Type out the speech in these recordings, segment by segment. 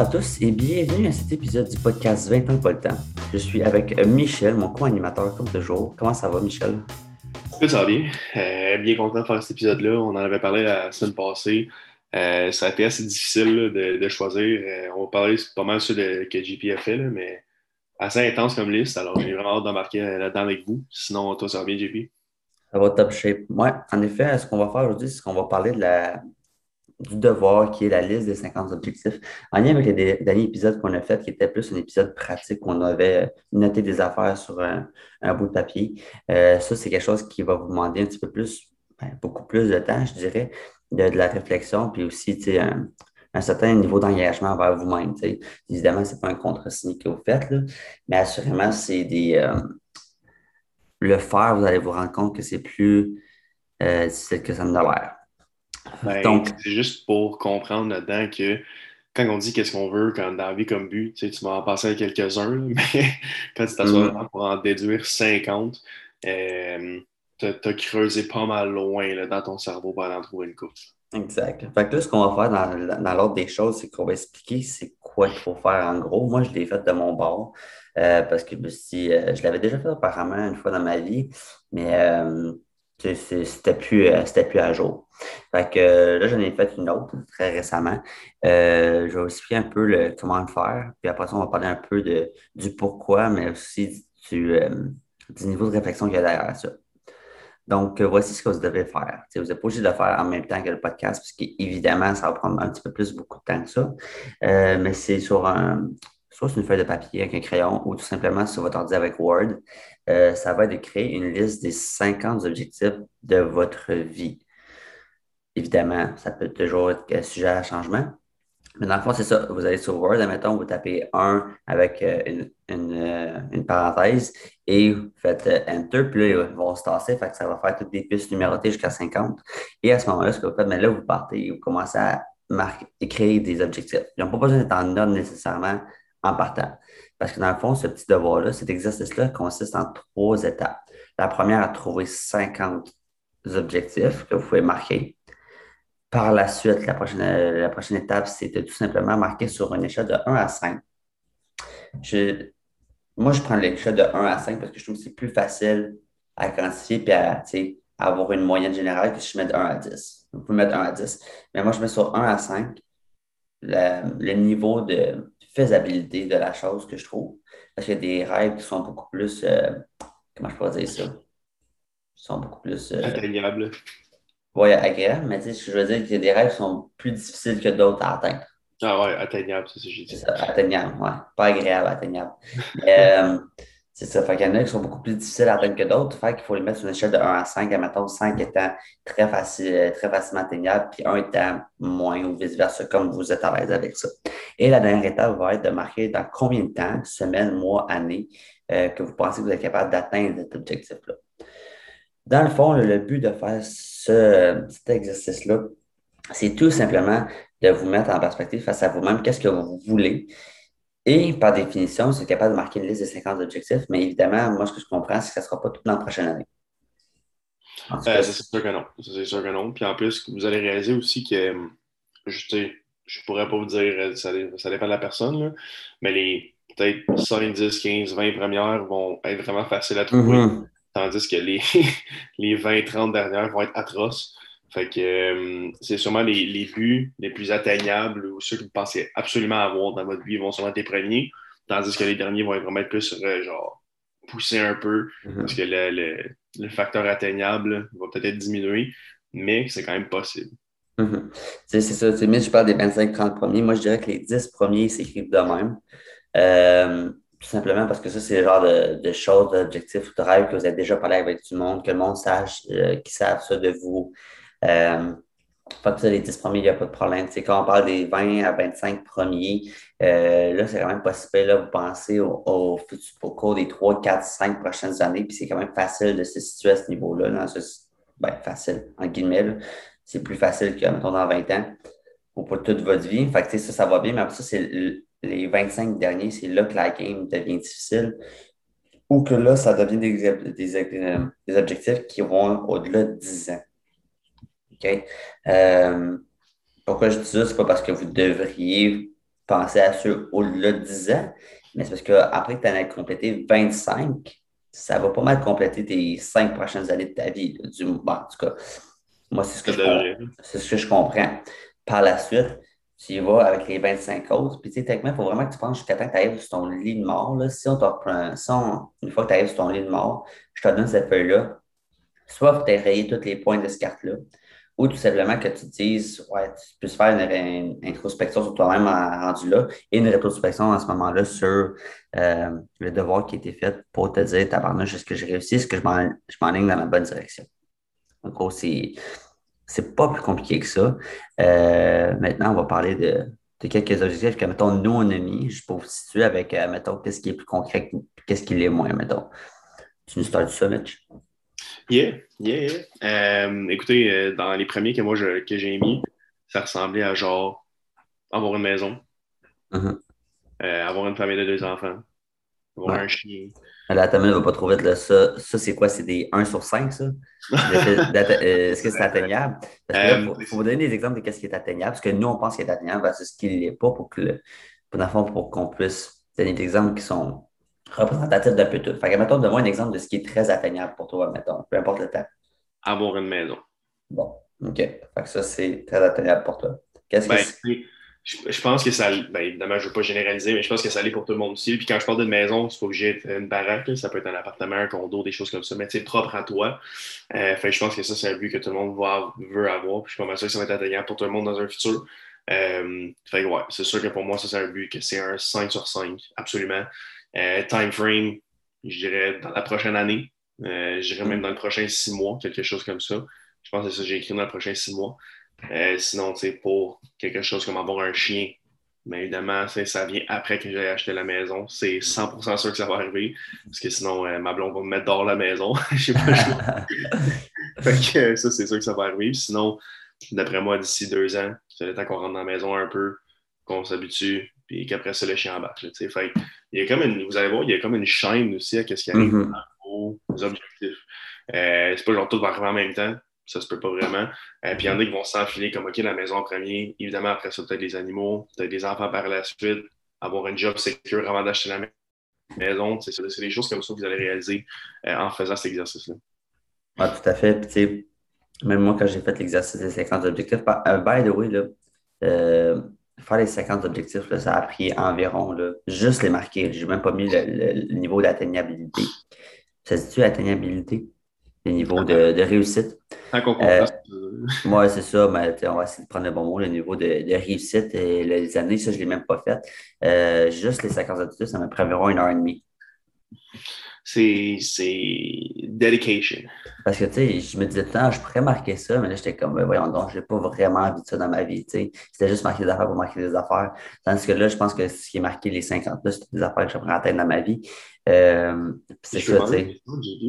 à tous et bienvenue à cet épisode du podcast 20 ans pas le temps. Je suis avec Michel, mon co-animateur comme toujours. Comment ça va, Michel? Ça va bien. Euh, bien content de faire cet épisode-là. On en avait parlé la semaine passée. Euh, ça a été assez difficile de, choisir. Euh, on va parler pas mal sur ce que JP a fait, mais assez intense comme liste. Alors, j'ai vraiment hâte d'embarquer là-dedans avec vous. Sinon, toi, ça va bien, JP? Ça va top shape. Ouais, en effet, ce qu'on va faire aujourd'hui, c'est qu'on va parler de la, du devoir qui est la liste des 50 objectifs. En lien avec les derniers épisodes qu'on a fait, qui était plus un épisode pratique, on avait noté des affaires sur un, bout de papier. Euh, ça, c'est quelque chose qui va vous demander un petit peu plus, ben, beaucoup plus de temps, je dirais, de, la réflexion, puis aussi un, un certain niveau d'engagement vers vous-même. Évidemment, ce n'est pas un contre-signé que vous faites, mais assurément, c'est des. Euh, le faire, vous allez vous rendre compte que c'est plus euh, difficile que ça ne l'a l'air. Ben, Donc, c'est juste pour comprendre là-dedans que quand on dit qu'est-ce qu'on veut quand, dans la vie comme but, tu, sais, tu vas en passer à quelques-uns, mais quand tu t'assois mm. pour en déduire 50, euh, tu as, creusé pas mal loin là, dans ton cerveau pour aller en trouver une coupe. Exact. Fait que là, ce qu'on va faire dans, dans l'ordre des choses, c'est qu'on va expliquer c'est quoi qu'il faut faire en gros. Moi, je l'ai fait de mon bord euh, parce que si, euh, je l'avais déjà fait apparemment une fois dans ma vie, mais euh, c'était plus, plus à jour. Fait que là, j'en ai fait une autre très récemment. je vais expliquer un peu le, comment le faire. Puis après ça, on va parler un peu de, du pourquoi, mais aussi du, du niveau de réflexion qu'il y a derrière ça. Donc, voici ce que vous devez faire. vous n'êtes pas obligé de le faire en même temps que le podcast, parce qu'évidemment, ça va prendre un petit peu plus beaucoup de temps que ça. mais c'est sur un, soit sur une feuille de papier avec un crayon ou tout simplement sur votre ordi avec Word, euh, ça va être de créer une liste des 50 objectifs de votre vie. Évidemment, ça peut toujours être sujet à changement. Mais dans le fond, c'est ça. Vous allez sur Word, admettons, vous tapez 1 avec euh, euh, une, parenthèse et vous faites Enter, puis là, ils vont se tasser, fait que ça va faire toutes des pistes numérotées jusqu'à 50. Et à ce moment-là, ce que vous faites, mais là, vous partez vous commencez à marquer, créer des objectifs. Ils n'ont pas besoin d'être en ordre nécessairement en partant. Parce que dans le fond, ce petit devoir-là, cet exercice-là consiste en trois étapes. La première, à trouver 50 objectifs que vous pouvez marquer. Par la suite, la prochaine, étape, c'est de tout simplement marquer sur une échelle de 1 à 5. moi, je prends l'échelle de 1 à 5 parce que je trouve que c'est plus facile à quantifier et à, avoir une moyenne générale que si je mets de 1 à 10. Vous pouvez mettre 1 à 10. Mais moi, je mets sur 1 à 5 le niveau de, faisabilité de la chose que je trouve. Parce qu'il y a des rêves qui sont beaucoup plus. Euh, comment je pourrais dire ça? Qui sont beaucoup plus. Euh, Atteignables. Oui, agréables, mais tu sais, je veux dire qu'il y a des rêves qui sont plus difficiles que d'autres à atteindre. Ah ouais, atteignables, c'est ce que j'ai dit. Atteignable, ouais. Pas agréable, atteignable. euh, c'est ça. Fait qu'il y en a qui sont beaucoup plus difficiles à atteindre que d'autres. Fait faut les mettre sur une échelle de 1 à 5. Admettons 5 étant très, facile, très facilement atteignable, puis 1 étant moins ou vice-versa, comme vous êtes à l'aise avec ça. Et la dernière étape va être de marquer dans combien de temps, semaine, mois, année, euh, que vous pensez que vous êtes capable d'atteindre cet objectif-là. Dans le fond, le, but de faire ce, cet exercice-là, c'est tout simplement de vous mettre en perspective face à vous-même, qu'est-ce que vous voulez, et par définition, c'est capable de marquer une liste de 50 objectifs, mais évidemment, moi, ce que je comprends, c'est que ça ne sera pas tout dans la prochaine année. Euh, c'est sûr que non. C'est sûr que non. Puis en plus, vous allez réaliser aussi que, je ne pourrais pas vous dire, ça, ça dépend de la personne, mais les peut-être 5, 10, 15, 20 premières vont être vraiment faciles à trouver, mm-hmm. tandis que les, les 20, 30 dernières vont être atroces. Fait que euh, c'est sûrement les, les, buts les plus atteignables ou ceux que vous pensez absolument avoir dans votre vie vont sûrement être les premiers, tandis que les derniers vont être vraiment être plus euh, genre pousser un peu mm-hmm. parce que le, le, le, facteur atteignable va peut-être diminuer, mais c'est quand même possible. Mm-hmm. C'est ça. Mais je parle des 25-30 premiers. Moi, je dirais que les 10 premiers s'écrivent de même. Euh, tout simplement parce que ça, c'est le genre de, de choses, d'objectifs, de rêves que vous avez déjà parlé avec tout le monde, que le monde sache, qu'ils savent ça de vous. Pas que ça, les 10 premiers, il n'y a pas de problème. C'est quand on parle des 20 à 25 premiers, euh, là, c'est quand même possible. Là, vous pensez au, au, au, cours des 3, 4, 5 prochaines années, puis c'est quand même facile de se situer à ce niveau-là. Ben, facile, en guillemets. C'est plus facile que, mettons, dans 20 ans ou pour toute votre vie. Fait que, ça, ça va bien, mais après ça, c'est les 25 derniers, c'est là que la game devient difficile ou que là, ça devient des, des, des objectifs qui vont au-delà de 10 ans. Euh, pourquoi je dis ça? C'est pas parce que vous devriez penser à ceux au-delà de 10 ans, mais c'est parce qu'après que tu en as complété 25, ça va pas mal compléter tes cinq prochaines années de ta vie. du, bon, en tout cas, moi, c'est ce, que je, c'est ce que je comprends. Par la suite, tu y vas avec les 25 autres. Puis, tu sais, techniquement, il faut vraiment que tu penses jusqu'à temps que tu arrives sur ton lit de mort. Là. Si on te reprend, si une fois que tu arrives sur ton lit de mort, je te donne cette feuille-là. Soit tu as rayé tous les points de cette carte-là, ou tout simplement que tu te dises, ouais, tu peux faire une, introspection sur toi-même rendu là et une rétrospection à ce moment-là sur euh, le devoir qui a été fait pour te dire, tabarnouche, est-ce que j'ai réussi, est-ce que je m'enligne dans la bonne direction? En gros, c'est, c'est pas plus compliqué que ça. Euh, maintenant, on va parler de, quelques objectifs que, mettons, nous, on a mis, juste pour vous situer avec, euh, mettons, qu'est-ce qui est plus concret, qu'est-ce qui l'est moins, mettons. Tu nous startes ça, Mitch? Yeah, yeah, euh, écoutez, euh, dans les premiers que moi que j'ai mis, ça ressemblait à genre avoir une maison, uh-huh. euh, avoir une famille de deux enfants, avoir un chien. La ta ne va pas trop vite. Là. Ça, ça c'est quoi? C'est des 1 sur 5, ça? Est-ce que c'est atteignable? Il faut, vous donner des exemples de ce qui est atteignable, parce que nous, on pense qu'il est atteignable c'est ce qui ne l'est pas pour que, pour, pour qu'on puisse donner des exemples qui sont représentatif d'un peu tout. Fait que, mettons, donne-moi un exemple de ce qui est très atteignable pour toi, mettons, peu importe le temps. Avoir une maison. Bon, OK. Fait que ça, c'est très atteignable pour toi. Qu'est-ce que ben, je, pense que ça, ben, évidemment, je ne veux pas généraliser, mais je pense que ça l'est pour tout le monde aussi. Puis quand je parle d'une maison, c'est pas obligé d'être une baraque, ça peut être un appartement, un condo, des choses comme ça, mais c'est propre à toi. Euh, fait je pense que ça, c'est un but que tout le monde veut avoir. Puis je suis pas mal sûr que ça va être atteignable pour tout le monde dans un futur. Euh, fait ouais, c'est sûr que pour moi, ça, c'est un but que c'est un 5 sur 5, absolument. Euh, time frame, je dirais dans la prochaine année. Euh, je dirais même dans le prochain six mois, quelque chose comme ça. Je pense que c'est ça que j'ai écrit dans le prochain six mois. Euh, sinon, tu sais, pour quelque chose comme avoir un chien, mais évidemment, ça vient après que j'ai acheté la maison. C'est 100% sûr que ça va arriver. Parce que sinon, ma blonde va me mettre dehors la maison. Je sais pas. fait que ça, c'est sûr que ça va arriver. Sinon, d'après moi, d'ici deux ans, c'est le temps qu'on rentre dans la maison un peu, qu'on s'habitue, puis qu'après ça, le chien embarque. Fait il y a comme une, vous allez voir, il y a comme une chaîne aussi à ce qui arrive mm-hmm. aux objectifs. Euh, c'est pas genre tout va arriver en même temps, ça se peut pas vraiment. Euh, puis il y en a qui vont s'enfiler comme OK, la maison en premier, évidemment, après ça, peut-être les animaux, peut-être des enfants par la suite, avoir un job secure avant d'acheter la maison. C'est des choses comme ça que vous allez réaliser euh, en faisant cet exercice-là. Oui, tout à fait. Puis, même moi, quand j'ai fait l'exercice des 50 objectifs, by the way, là, faire les 50 objectifs, ça a pris environ juste les marquer. Je n'ai même pas mis le, niveau d'atteignabilité. Ça se dit-tu atteignabilité? Le niveau de, de réussite? Euh, moi, c'est ça, mais on va essayer de prendre le bon mot, le niveau de, réussite. Et les années, ça, je ne l'ai même pas fait. Euh, juste les 50 objectifs, ça m'a pris environ une heure et demie c'est dedication. Parce que, tu sais, je me disais, je pourrais marquer ça, mais là, j'étais comme, ben, voyons donc, je n'ai pas vraiment envie de ça dans ma vie, tu sais. C'était juste marquer des affaires pour marquer des affaires. Tandis que là, je pense que ce qui est marqué les 50 là, c'est des affaires que je prends en tête dans ma vie. Euh, c'est ça, tu sais.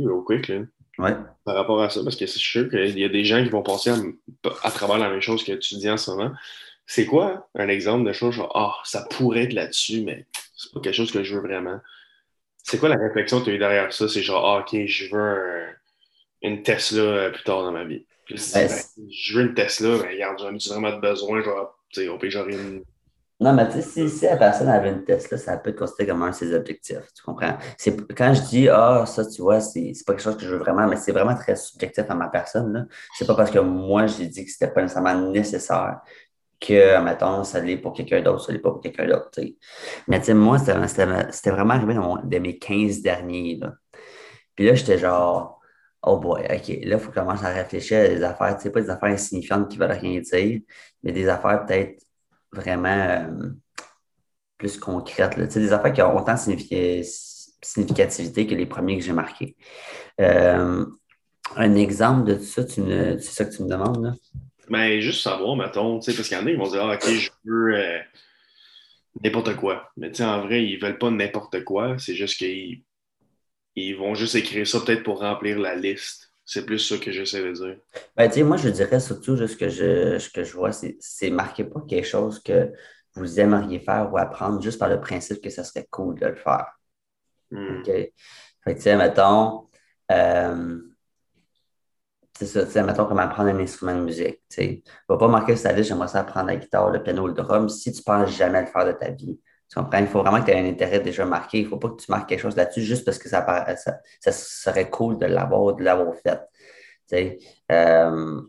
au quick, là. Ouais. Par rapport à ça, parce que c'est sûr qu'il y a des gens qui vont penser à, travers la même chose que tu dis en ce moment. C'est quoi un exemple de chose genre, ah, ça pourrait être là-dessus, mais c'est pas quelque chose que je veux vraiment? C'est quoi la réflexion que tu as eu derrière ça? C'est genre, ah, OK, je veux une Tesla euh, plus tard dans ma vie. Puis, ben, ben, je veux une Tesla, mais regarde, j'en ai vraiment besoin, genre, pire, j'aurais une. Non, mais tu sais, si, la personne avait une Tesla, ça peut être considéré comme un de ses objectifs. Tu comprends? Quand je dis, ah, ça, tu vois, c'est pas quelque chose que je veux vraiment, mais c'est vraiment très subjectif à ma personne. C'est pas parce que moi, j'ai dit que c'était pas nécessairement nécessaire que, mettons, ça l'est pour quelqu'un d'autre, ça l'est pas pour quelqu'un d'autre. Mais tu sais, moi, c'était vraiment arrivé dans de mes 15 derniers. Là. Puis là, j'étais genre, oh boy, OK, là, il faut que à réfléchir à des affaires, tu sais, pas des affaires insignifiantes qui veulent rien dire, mais des affaires peut-être vraiment euh, plus concrètes. Tu sais, des affaires qui ont autant de significativité que les premiers que j'ai marqués. Euh, un exemple de ça, c'est ça que tu me demandes, là? Mais juste savoir, mettons, parce qu'il y en a qui vont dire, ah, OK, je veux euh, n'importe quoi. Mais en vrai, ils veulent pas n'importe quoi. C'est juste qu'ils ils vont juste écrire ça peut-être pour remplir la liste. C'est plus ça que j'essaie de dire. Ben, moi, je dirais surtout, juste que je, ce que je vois, c'est marquer pas quelque chose que vous aimeriez faire ou apprendre juste par le principe que ça serait cool de le faire. Hmm. OK? Fait que, mettons, euh, c'est ça, tu sais, mettons comment apprendre un instrument de musique. Tu sais, va pas marquer sur ta liste, j'aimerais ça apprendre la guitare, le piano, le drum, si tu penses jamais le faire de ta vie. Tu comprends? Il faut vraiment que tu aies un intérêt déjà marqué. Il ne faut pas que tu marques quelque chose là-dessus juste parce que ça, ça, ça serait cool de l'avoir, de l'avoir fait. Tu sais, euh,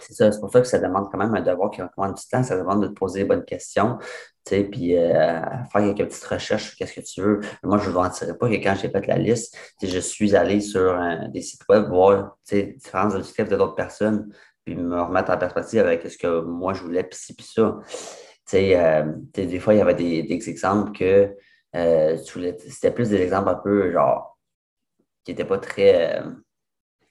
c'est ça, c'est pour ça que ça demande quand même un devoir qui demande du temps, ça demande de te poser les bonnes questions, tu sais, puis euh, faire quelques petites recherches sur qu'est-ce que tu veux. Moi, je ne vous mentirais pas que quand j'ai fait la liste, je suis allé sur euh, des sites web voir différents objectifs de d'autres personnes, puis me remettre en perspective avec ce que moi je voulais, puis ci, puis ça. Euh, des fois, il y avait des, des exemples que c'était plus des exemples un peu genre qui n'étaient pas très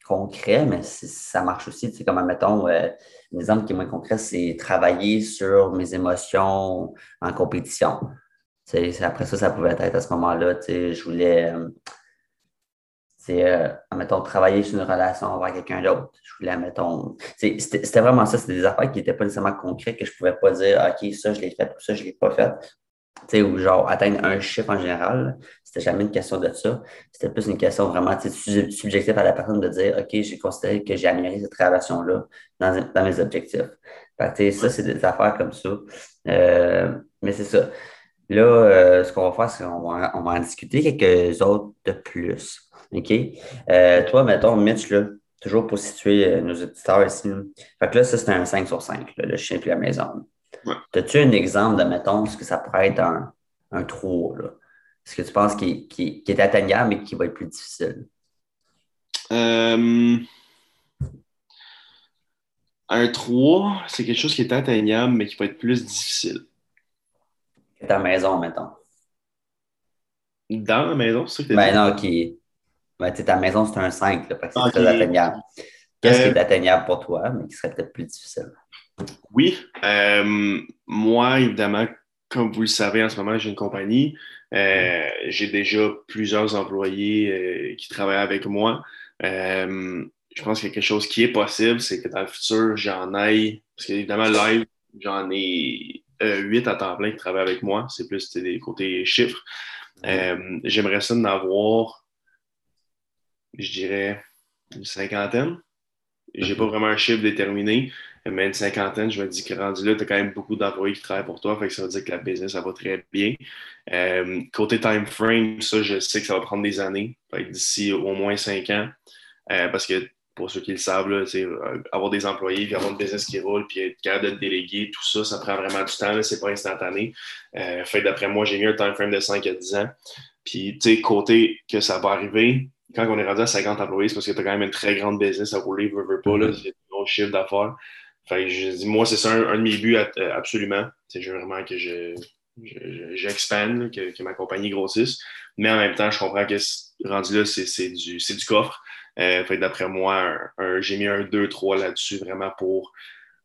concret, mais ça marche aussi. Tu sais, comme, mettons, euh, un exemple qui est moins concret, c'est travailler sur mes émotions en compétition. Tu après ça, ça pouvait être à ce moment-là, tu sais, je voulais, euh, euh travailler sur une relation avec quelqu'un d'autre. Je voulais, mettons, c'était vraiment ça, c'était des affaires qui n'étaient pas nécessairement concrètes, que je ne pouvais pas dire, OK, ça, je l'ai fait, ou ça, je ne l'ai pas fait ou genre atteindre un chiffre en général, c'était jamais une question de ça. C'était plus une question vraiment subjective à la personne de dire OK, j'ai considéré que j'ai amélioré cette relation-là dans, mes objectifs. ça, c'est des affaires comme ça. Euh, mais c'est ça. Là, euh, ce qu'on va faire, c'est qu'on va, on va en discuter quelques autres de plus. OK? Euh, toi, mettons, Mitch, là, toujours pour situer nos auditeurs ici. Fait que là, ça, c'est un 5 sur 5, le chien et la maison. As-tu un exemple de, mettons, ce que ça pourrait être un, un 3? Est-ce que tu penses qu'il est atteignable mais qui va être plus difficile? Euh, un 3, c'est quelque chose qui est atteignable mais qui va être plus difficile. ta maison, mettons. Dans la maison, c'est ça que tu Ben non, qui. Ben, ta maison, c'est un 5, là, parce que c'est très atteignable. Qu'est-ce qui est euh, atteignable pour toi, mais qui serait peut-être plus difficile? Oui. Euh, moi, évidemment, comme vous le savez, en ce moment, j'ai une compagnie. Euh, j'ai déjà plusieurs employés euh, qui travaillent avec moi. je pense qu'il y a quelque chose qui est possible, c'est que dans le futur, j'en aille, parce qu'évidemment, live, j'en ai huit à temps plein qui travaillent avec moi. C'est plus des côtés chiffres. J'aimerais ça d'en avoir, je dirais, une cinquantaine. J'ai pas vraiment un chiffre déterminé, mais une cinquantaine, je me dis que rendu là, tu as quand même beaucoup d'employés qui travaillent pour toi, fait que ça veut dire que la business, ça va très bien. Euh, côté time frame, ça, je sais que ça va prendre des années, d'ici au moins cinq ans, euh, parce que pour ceux qui le savent, là, euh, avoir des employés, puis avoir une business qui roule, puis être capable de déléguer, tout ça, ça prend vraiment du temps, c'est pas instantané. fait d'après moi, j'ai mis un time frame de 5 à 10 ans. Puis, tu sais, côté que ça va arriver, quand on est rendu à 50 employés, c'est parce que tu as quand même une très grande business à rouler, veux, veux pas, là, c'est un gros chiffre d'affaires. Fait je dis, moi, c'est ça un, de mes buts euh, absolument. C'est vraiment que je, j'expande, que, ma compagnie grossisse. Mais en même temps, je comprends que rendu là, c'est, du, du coffre. Euh, fait d'après moi, j'ai mis un 2-3 là-dessus vraiment pour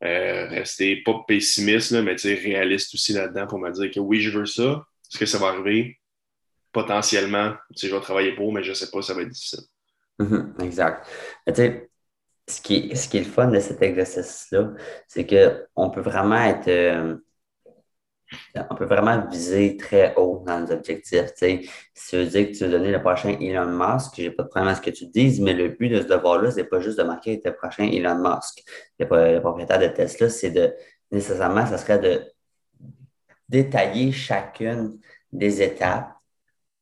euh, rester pas pessimiste, là, mais réaliste aussi là-dedans pour me dire que oui, je veux ça. Est-ce que ça va arriver? Potentiellement, je vais travailler pour, mais je ne sais pas, ça va être difficile. Mm-hmm, exact. tu sais, ce qui, ce qui est le fun de cet exercice-là, c'est qu'on peut vraiment être. Euh, on peut vraiment viser très haut dans nos objectifs. Si tu veux dire que tu veux donner le prochain Elon Musk, j'ai pas de problème à ce que tu dises, mais le but de ce devoir-là, c'est pas juste de marquer le prochain Elon Musk, le, le propriétaire de Tesla, c'est de nécessairement, ça serait de détailler chacune des étapes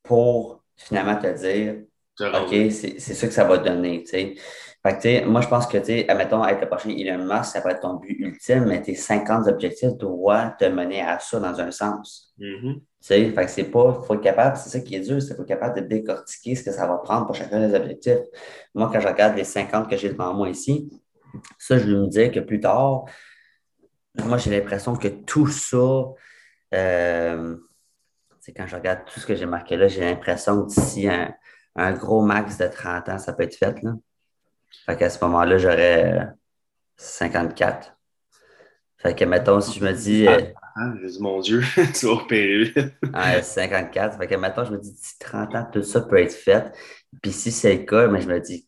pour finalement te dire OK, c'est ça que ça va donner. Fait que, moi, je pense que, admettons, être le prochain Elon Musk, ça peut être ton but ultime, mais tes 50 objectifs doivent te mener à ça dans un sens. Mm-hmm. Fait que c'est pas, faut être capable, c'est ça qui est dur, c'est faut être capable de décortiquer ce que ça va prendre pour chacun des objectifs. Moi, quand je regarde les 50 que j'ai devant moi ici, ça, je me disais que plus tard, moi, j'ai l'impression que tout ça, euh, quand je regarde tout ce que j'ai marqué là, j'ai l'impression que d'ici un, un gros max de 30 ans, ça peut être fait. Là. Fait qu'à ce moment-là, j'aurais 54. Fait que, mettons, si je me dis. Euh, ah, dit, mon Dieu, tu vas opérer 54. Fait que, mettons, je me dis, d'ici 30 ans, tout ça peut être fait. Puis si c'est le cas, mais je me dis,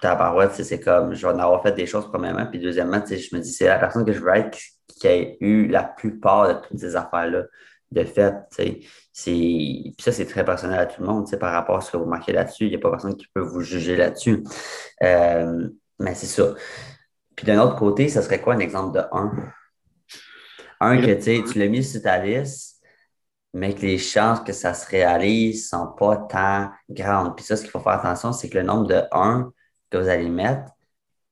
tabarouette, c'est comme, je vais en avoir fait des choses, premièrement. Puis deuxièmement, je me dis, c'est la personne que je veux être qui a eu la plupart de toutes ces affaires-là de fait. Puis ça, c'est très personnel à tout le monde par rapport à ce que vous marquez là-dessus. Il n'y a pas personne qui peut vous juger là-dessus. Euh, Mais c'est ça. Puis d'un autre côté, ça serait quoi un exemple de 1? Un que tu l'as mis sur ta liste, mais que les chances que ça se réalise ne sont pas tant grandes. Puis ça, ce qu'il faut faire attention, c'est que le nombre de 1 que vous allez mettre,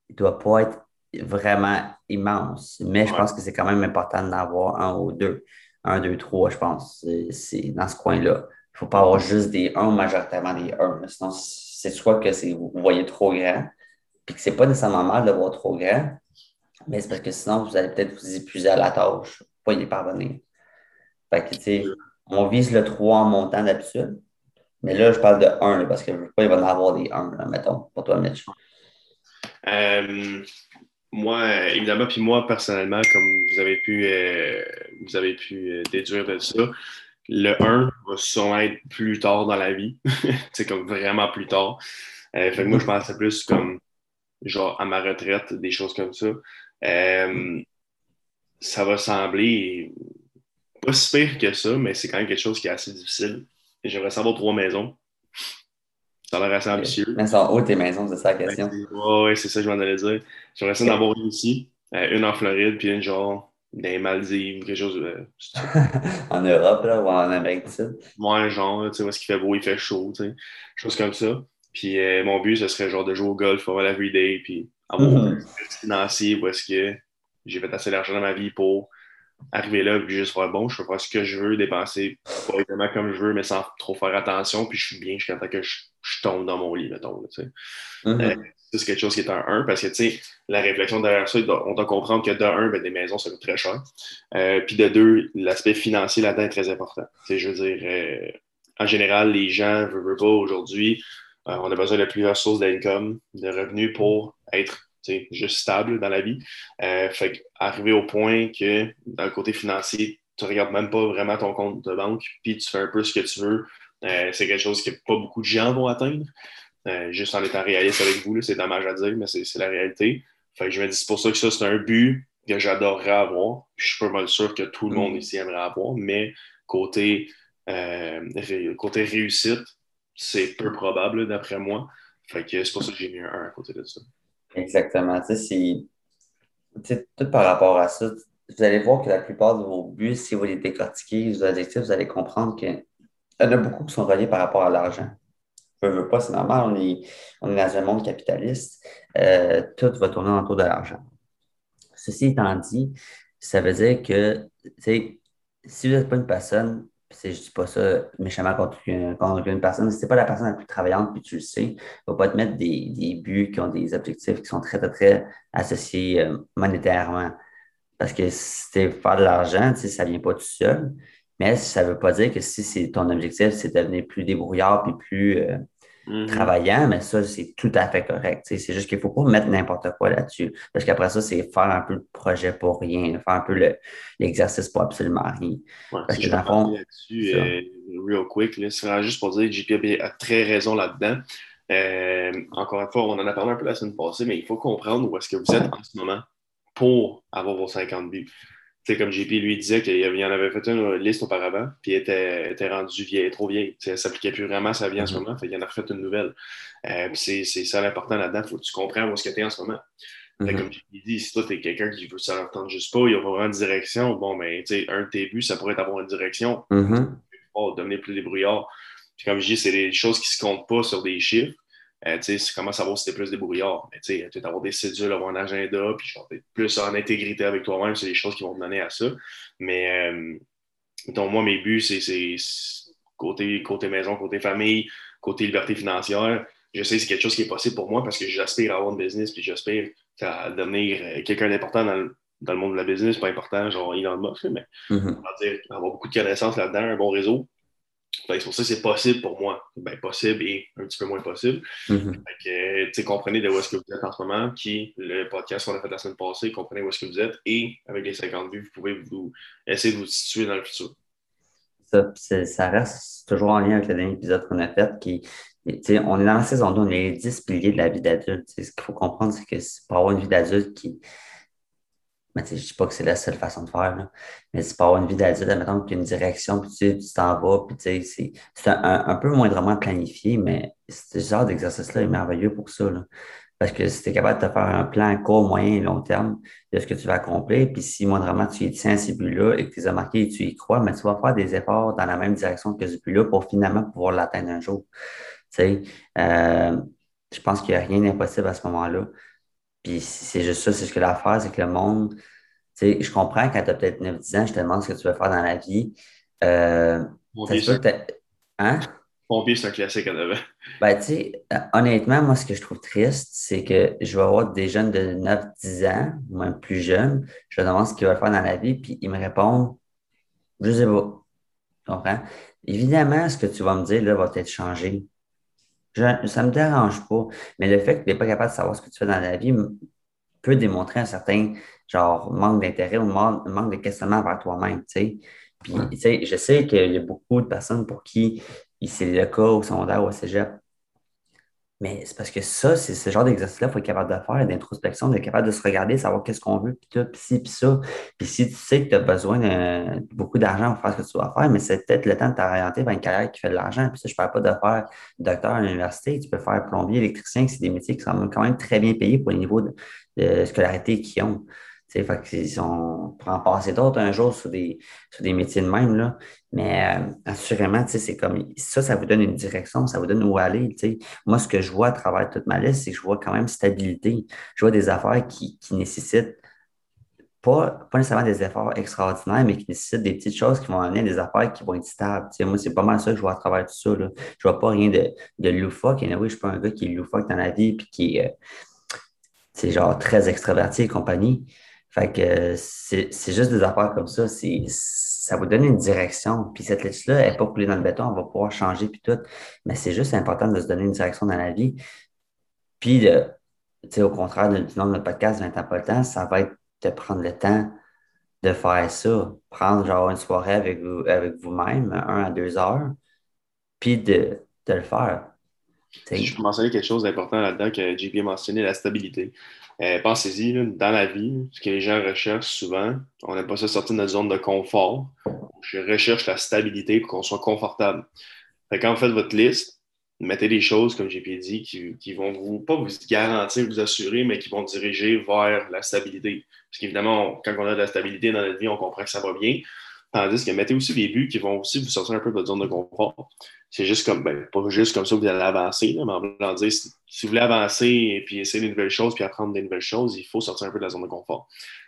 ne doit pas être vraiment immense. Mais je pense que c'est quand même important d'en avoir un ou deux. Un, deux, trois, je pense. C'est dans ce coin-là. Il ne faut pas avoir juste des 1 majoritairement des 1. Sinon, c'est soit que vous voyez trop grand, puis que ce n'est pas nécessairement mal de voir trop grand, mais c'est parce que sinon, vous allez peut-être vous épuiser à la tâche, pas y parvenir. Fait que, tu sais, on vise le 3 en montant d'habitude. Mais là, je parle de 1 parce que je veux pas, va en avoir des 1, mettons, pour toi, Mitch. Euh, moi, évidemment, puis moi, personnellement, comme vous avez pu, euh, vous avez pu euh, déduire de ça, le 1 va sûrement être plus tard dans la vie. C'est comme vraiment plus tard. fait que moi, je pensais plus comme genre à ma retraite, des choses comme ça. ça va sembler pas si pire que ça, mais c'est quand même quelque chose qui est assez difficile. J'aimerais savoir trois maisons. Ça a l'air assez ambitieux. Mais sont où tes maisons, c'est ça la question? Oui, ouais, c'est ça que je m'en allais dire. J'aimerais ça d'avoir une ici, euh, une en Floride, puis une genre dans les Maldives, quelque chose. Euh, en Europe, là, ou en Amérique du Sud? Ouais, genre, tu sais, où est-ce qu'il fait beau, il fait chaud, tu sais, choses comme ça. Puis euh, mon but, ce serait genre de jouer au golf, faire la day, puis avoir un mm financier où est-ce que j'ai fait assez d'argent dans ma vie pour arriver là puis juste faire bon, je peux faire ce que je veux, dépenser pas évidemment comme je veux, mais sans trop faire attention, puis je suis bien jusqu'à temps que je, tombe dans mon lit, mettons. tu sais. Mm-hmm. Euh, c'est quelque chose qui est un 1 parce que tu sais, la réflexion derrière ça, on doit comprendre que de 1, ben, des maisons, ça coûte très cher. Euh, puis de 2, l'aspect financier là-dedans est très important. Tu sais, je veux dire, euh, en général, les gens ne veulent pas aujourd'hui. on a besoin de plusieurs sources d'income, de revenus pour être juste stable dans la vie. Euh, fait arriver au point que, dans le côté financier, tu ne regardes même pas vraiment ton compte de banque, puis tu fais un peu ce que tu veux. Euh, c'est quelque chose que pas beaucoup de gens vont atteindre. Euh, juste en étant réaliste avec vous, c'est dommage à dire, mais c'est la réalité. Fait je me dis, c'est pour ça que ça, c'est un but que j'adorerais avoir. je suis pas mal sûr que tout le monde mm. ici aimerait avoir, mais côté, côté réussite, c'est peu probable d'après moi. Fait que c'est pour ça que j'ai mis un 1 à côté de ça. Exactement. Tu sais, tout par rapport à ça, vous allez voir que la plupart de vos buts, si vous les décortiquez, vos objectifs, vous allez comprendre qu'il y en a beaucoup qui sont reliés par rapport à l'argent. Je veux pas, c'est normal, on est, on est dans un monde capitaliste. Euh, tout va tourner autour de l'argent. Ceci étant dit, ça veut dire que, si vous n'êtes pas une personne je ne dis pas ça méchamment contre une, une personne. Si tu n'es pas la personne la plus travaillante, puis tu le sais, va pas te mettre des, des, buts qui ont des objectifs qui sont très, très, très associés euh, monétairement. Parce que si tu faire de l'argent, ça ne vient pas tout seul. Mais ça veut pas dire que si c'est ton objectif, c'est de devenir plus débrouillard puis plus, euh, Mhm. travaillant, mais ça, c'est tout à fait correct. C'est juste qu'il ne faut pas mettre n'importe quoi là-dessus. Parce qu'après ça, c'est faire un peu le projet pour rien, faire un peu l'exercice pour absolument rien. parce que dans le fond. là-dessus, euh, real quick, c'est juste pour dire que JP a très raison là-dedans. Euh, encore une fois, on en a parlé un peu la semaine passée, mais il faut comprendre où est-ce que vous êtes en ce moment pour avoir vos 50 buts c'est comme JP lui disait qu'il en avait fait une liste auparavant, puis elle était, était rendue vieille, trop vieille. Elle ne s'appliquait plus vraiment à sa vie en ce mm-hmm. moment, fait il en a refait une nouvelle. Euh, c'est ça l'important là-dedans, il faut que tu comprennes où est-ce que tu es en ce moment. Mm-hmm. Comme JP dit, si toi, tu es quelqu'un qui veut ça l'entendre juste pas, il n'y a pas vraiment de direction, bon, mais ben, un de tes buts, ça pourrait être avoir une direction. Mm devenir plus débrouillard. Puis comme je dis, c'est des choses qui ne se comptent pas sur des chiffres. Euh, tu sais, comment savoir si t'es plus débrouillard? Mais tu sais, avoir des cédules, avoir un agenda, puis genre, plus en intégrité avec toi-même, c'est des choses qui vont te donner à ça. Mais, euh, donc, moi, mes buts, c'est côté, côté maison, côté famille, côté liberté financière. Je sais que c'est quelque chose qui est possible pour moi parce que j'aspire à avoir une business, puis j'aspire à devenir euh, quelqu'un d'important dans le, dans le monde de la business, pas important, genre Elon Musk, mais mm-hmm. on va dire, avoir beaucoup de connaissances là-dedans, un bon réseau, c'est pour ça que c'est possible pour moi. Ben, possible et un petit peu moins possible. Mm-hmm. comprenez de où est-ce que vous êtes en ce moment, qui, le podcast qu'on a fait la semaine passée, comprenez où est-ce que vous êtes et avec les 50 vues, vous pouvez vous essayer de vous situer dans le futur. Ça, ça reste toujours en lien avec le dernier épisode qu'on a fait qui, on est dans la saison 2, on est les 10 piliers de la vie d'adulte. Ce qu'il faut comprendre, c'est que pour avoir une vie d'adulte qui, mais je ne dis pas que c'est la seule façon de faire, là. mais c'est pas avoir une vie d'adulte, admettons y a une direction, puis tu t'en vas, puis tu sais, c'est un, un, peu moindrement planifié, mais ce genre d'exercice-là est merveilleux pour ça. Là. Parce que si tu es capable de te faire un plan court, moyen et long terme de ce que tu vas accomplir, puis si moindrement tu y tiens à ces buts-là et que tu les as marqués et tu y crois, mais tu vas faire des efforts dans la même direction que ce but-là pour finalement pouvoir l'atteindre un jour. Tu euh, je pense qu'il n'y a rien d'impossible à ce moment-là. Puis c'est juste ça, c'est ce que l'affaire, c'est que le monde, tu sais, je comprends quand tu as peut-être 9-10 ans, je te demande ce que tu veux faire dans la vie. Euh, Hein? Pompier, c'est un classique à 9 Ben, tu sais, honnêtement, moi, ce que je trouve triste, c'est que je vais avoir des jeunes de 9-10 ans, ou même plus jeunes, je leur demande ce qu'ils veulent faire dans la vie, puis ils me répondent, je sais pas. Tu comprends? Évidemment, ce que tu vas me dire, là, va peut-être changer. Ça ça me dérange pas. Mais le fait que tu n'es pas capable de savoir ce que tu fais dans la vie peut démontrer un certain genre manque d'intérêt ou manque de questionnement vers toi-même, tu sais. Puis, tu sais, je sais qu'il y a beaucoup de personnes pour qui c'est le cas au secondaire ou au cégep. Mais c'est parce que ça, c'est ce genre d'exercice-là qu'il faut être capable de faire, d'introspection, d'être capable de se regarder, savoir qu'est-ce qu'on veut, puis tout, puis ci, puis ça. Puis si tu sais que tu as besoin de beaucoup d'argent pour faire ce que tu dois faire, mais c'est peut-être le temps de t'orienter vers une carrière qui fait de l'argent. Puis ça, je ne parle pas de faire docteur à l'université. Tu peux faire plombier, électricien, c'est des métiers qui sont quand même très bien payés pour le niveau de, de scolarité qu'ils ont. Fait on pourra en passer d'autres un jour sur des, sur des métiers de même, là. mais euh, assurément, c'est comme ça, ça vous donne une direction, ça vous donne où aller. Moi, ce que je vois à travers toute ma liste, c'est que je vois quand même stabilité. Je vois des affaires qui, qui nécessitent pas, pas nécessairement des efforts extraordinaires, mais qui nécessitent des petites choses qui vont amener des affaires qui vont être stables. moi, c'est pas mal ça que je vois à travers tout ça. Là. Je vois pas rien de, de loufoque. Et oui, je suis pas un gars qui est loufoque dans la vie puis qui est euh, genre très extraverti et compagnie. Fait que c'est juste des affaires comme ça. Ça vous donne une direction. Puis cette liste-là n'est pas coulée dans le béton, on va pouvoir changer puis tout. Mais c'est juste important de se donner une direction dans la vie. Puis, au contraire du nom de notre podcast, 20 ans pas le temps, ça va être de prendre le temps de faire ça. Prendre genre une soirée avec vous avec vous-même, un à deux heures, puis de, de le faire. Je peux mentionner quelque chose d'important là-dedans que JP a mentionné, la stabilité. Euh, pensez-y, dans la vie, ce que les gens recherchent souvent, on n'aime pas ça sortir de notre zone de confort. Je recherche la stabilité pour qu'on soit confortable. quand vous faites votre liste, mettez des choses, comme j'ai dit, qui, qui, vont vous, pas vous garantir, vous assurer, mais qui vont diriger vers la stabilité. Parce qu'évidemment, quand on a de la stabilité dans notre vie, on comprend que ça va bien. Tandis que mettez aussi des buts qui vont aussi vous sortir un peu de votre zone de confort. C'est juste comme, ben, pas juste comme ça que vous allez avancer, mais en dire, si, vous voulez avancer et puis essayer des nouvelles choses puis apprendre des nouvelles choses, il faut sortir un peu de la zone de confort.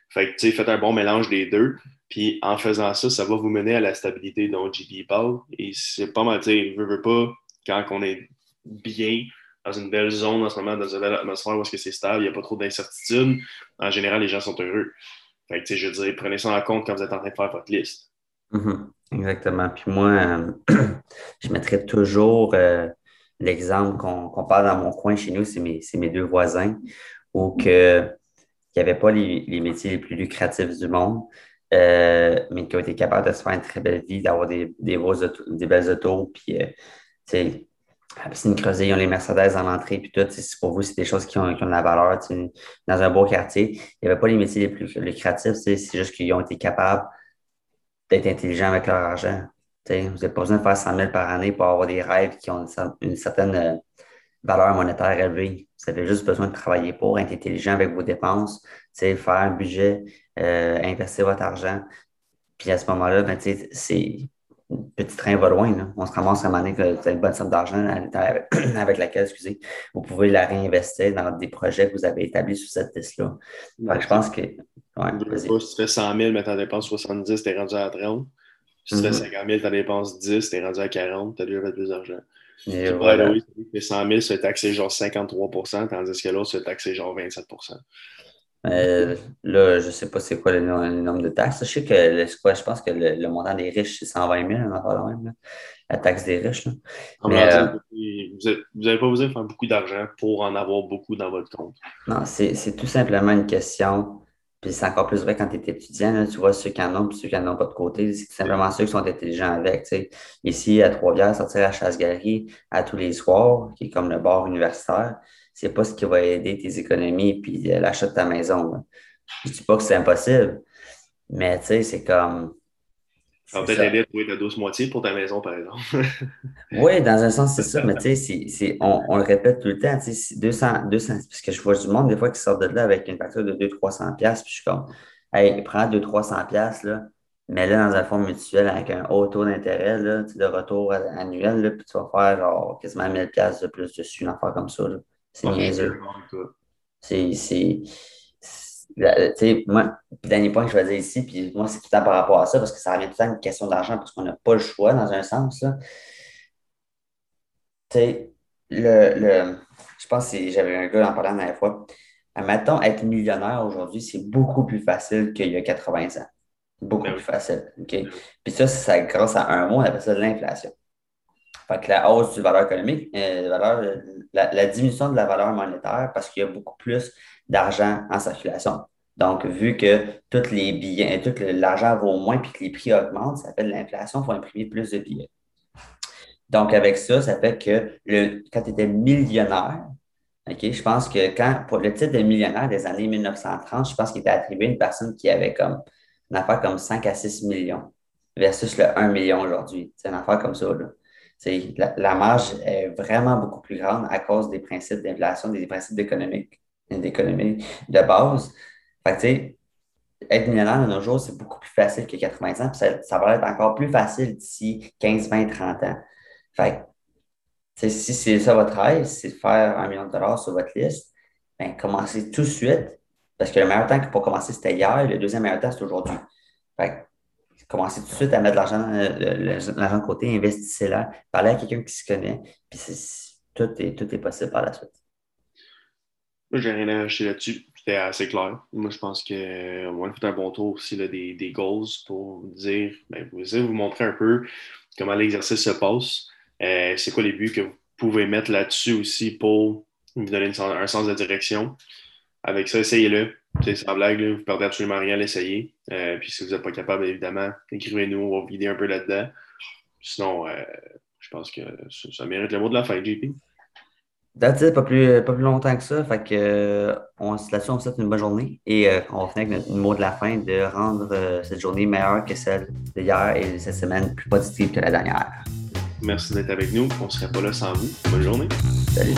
Fait que, tu faites un bon mélange des deux. Puis en faisant ça, ça va vous mener à la stabilité dont JP parle. Et c'est pas mal, tu sais, veut, veut pas, quand on est bien dans une belle zone en ce moment, dans une belle atmosphère où est-ce que c'est stable, il n'y a pas trop d'incertitudes, en général, les gens sont heureux. Fait que, je veux dire, prenez ça en compte quand vous êtes en train de faire votre liste. Mhm. exactement. Puis moi, euh, je mettrais toujours euh, l'exemple qu'on parle dans mon coin chez nous, c'est mes, mes, deux voisins, où que, qui n'avaient pas les, métiers les plus lucratifs du monde, euh, mais qui ont été capables de se faire une très belle vie, d'avoir des, des, des, belles autos, puis, tu sais, la piscine creusée, ils ont les Mercedes en entrée, puis tout. Pour vous, c'est des choses qui ont, qui ont de la valeur. Dans un beau quartier, il n'y avait pas les métiers les plus lucratifs, c'est juste qu'ils ont été capables d'être intelligents avec leur argent. vous n'avez pas besoin de faire 100 000 par année pour avoir des rêves qui ont une, certaine euh, valeur monétaire élevée. Vous avez juste besoin de travailler pour, être intelligent avec vos dépenses, faire un budget, euh, investir votre argent. Puis à ce moment-là, ben, c'est petit train va loin. On se ramasse à un moment donné que vous avez une bonne somme d'argent avec laquelle, excusez, vous pouvez la réinvestir dans des projets que vous avez établis sur cette liste-là. je pense que. Ouais, si tu fais 100 000, mais tu en dépenses 70, tu es rendu à 30. Si tu fais 50 000, tu en dépenses 10, tu es rendu à 40, tu as déjà fait plus d'argent. Et voilà. oui, tu fais 100 000, tu fais taxer genre 53% tandis que l'autre, fais taxer genre 27 euh, là, je ne sais pas c'est quoi le, nombre de taxes. Je sais que je pense que le, montant des riches, c'est 120 000, même, la taxe des riches. Mais, euh, vous n'avez pas besoin de faire beaucoup d'argent pour en avoir beaucoup dans votre compte. Non, c'est tout simplement une question. Puis c'est encore plus vrai quand tu es étudiant, tu vois ceux qui en ont et ceux qui n'en ont pas de côté. C'est simplement ceux qui sont intelligents avec. Ici, à Trois-Rivières, sortir à Chasse-Galerie à tous les soirs, qui est comme le bar universitaire, c'est pas ce qui va aider tes économies puis euh, l'achat de ta maison. Je dis pas que c'est impossible, mais tu sais, c'est comme Ça va peut-être aider à trouver ta douce moitié pour ta maison, par exemple. oui, dans un sens, c'est ça, mais tu sais, on, on, le répète tout le temps, tu sais, 200, 200, parce que je vois du monde des fois qui sort de là avec une facture de 200-300$, puis je suis comme, hey, prends 200-300$, là, mets-le dans un fonds mutuel avec un haut taux d'intérêt, là, de retour annuel, là, puis tu vas faire genre quasiment 1000$ de plus dessus, une affaire comme ça. C'est niaiseux. C'est sais, moi, dernier point que je vais dire ici, puis moi, c'est tout le temps par rapport à ça, parce que ça revient tout le temps une question d'argent, parce qu'on n'a pas le choix dans un sens. Là. Tu sais, le, le, je pense que j'avais un gars en parlant la dernière fois. Mettons, être millionnaire aujourd'hui, c'est beaucoup plus facile qu'il y a 80 ans. Beaucoup ben plus facile. OK? Puis ça, c'est grâce à un mot, on appelle ça l'inflation. Fait que la hausse du valeur économique, euh, valeur, la, la, diminution de la valeur monétaire, parce qu'il y a beaucoup plus d'argent en circulation. Donc, vu que tous les billets, tout l'argent vaut moins puis que les prix augmentent, ça fait de l'inflation, il faut imprimer plus de billets. Donc, avec ça, ça fait que le, quand tu étais millionnaire, je pense que quand, pour le titre de millionnaire des années 1930, je pense qu'il était attribué à une personne qui avait comme une affaire comme 5 à 6 millions versus le 1 million aujourd'hui. C'est une affaire comme ça. La, la, marge est vraiment beaucoup plus grande à cause des principes d'inflation, des principes d'économique d'économie de base. Fait que, être millionnaire de nos jours, c'est beaucoup plus facile que 80 ans, puis ça, va être encore plus facile d'ici 15, 20, 30 ans. Fait que, si c'est ça votre rêve, c'est de faire un million de dollars sur votre liste, ben, commencez tout de suite, parce que le meilleur temps pour commencer, c'était hier, le deuxième meilleur temps, c'est aujourd'hui. Fait commencez tout de suite à mettre l'argent euh, de côté, investissez-là, parlez à quelqu'un qui se connaît, puis tout est, possible par la suite. Moi, j'ai rien à acheter là-dessus. C'était assez clair. Moi, je pense qu'on a fait un bon tour aussi là, des, goals pour dire, ben, vous, vous montrer un peu comment l'exercice se passe. Euh, c'est quoi les buts que vous pouvez mettre là-dessus aussi pour vous donner un sens de direction? Avec ça, essayez-le. C'est sans blague, là, vous perdez absolument rien à l'essayer. Euh, puis si vous n'êtes pas capable, évidemment, écrivez-nous, on va vider un peu là-dedans. Sinon, euh, je pense que ça, mérite le mot de la fin, JP. That's pas plus, pas plus longtemps que ça. Fait que, euh, on, là-dessus, on vous souhaite une bonne journée et euh, on finit avec notre mot de la fin de rendre cette journée meilleure que celle d'hier et cette semaine plus positive que la dernière. Merci d'être avec nous. On ne serait pas là sans vous. Bonne journée. Salut.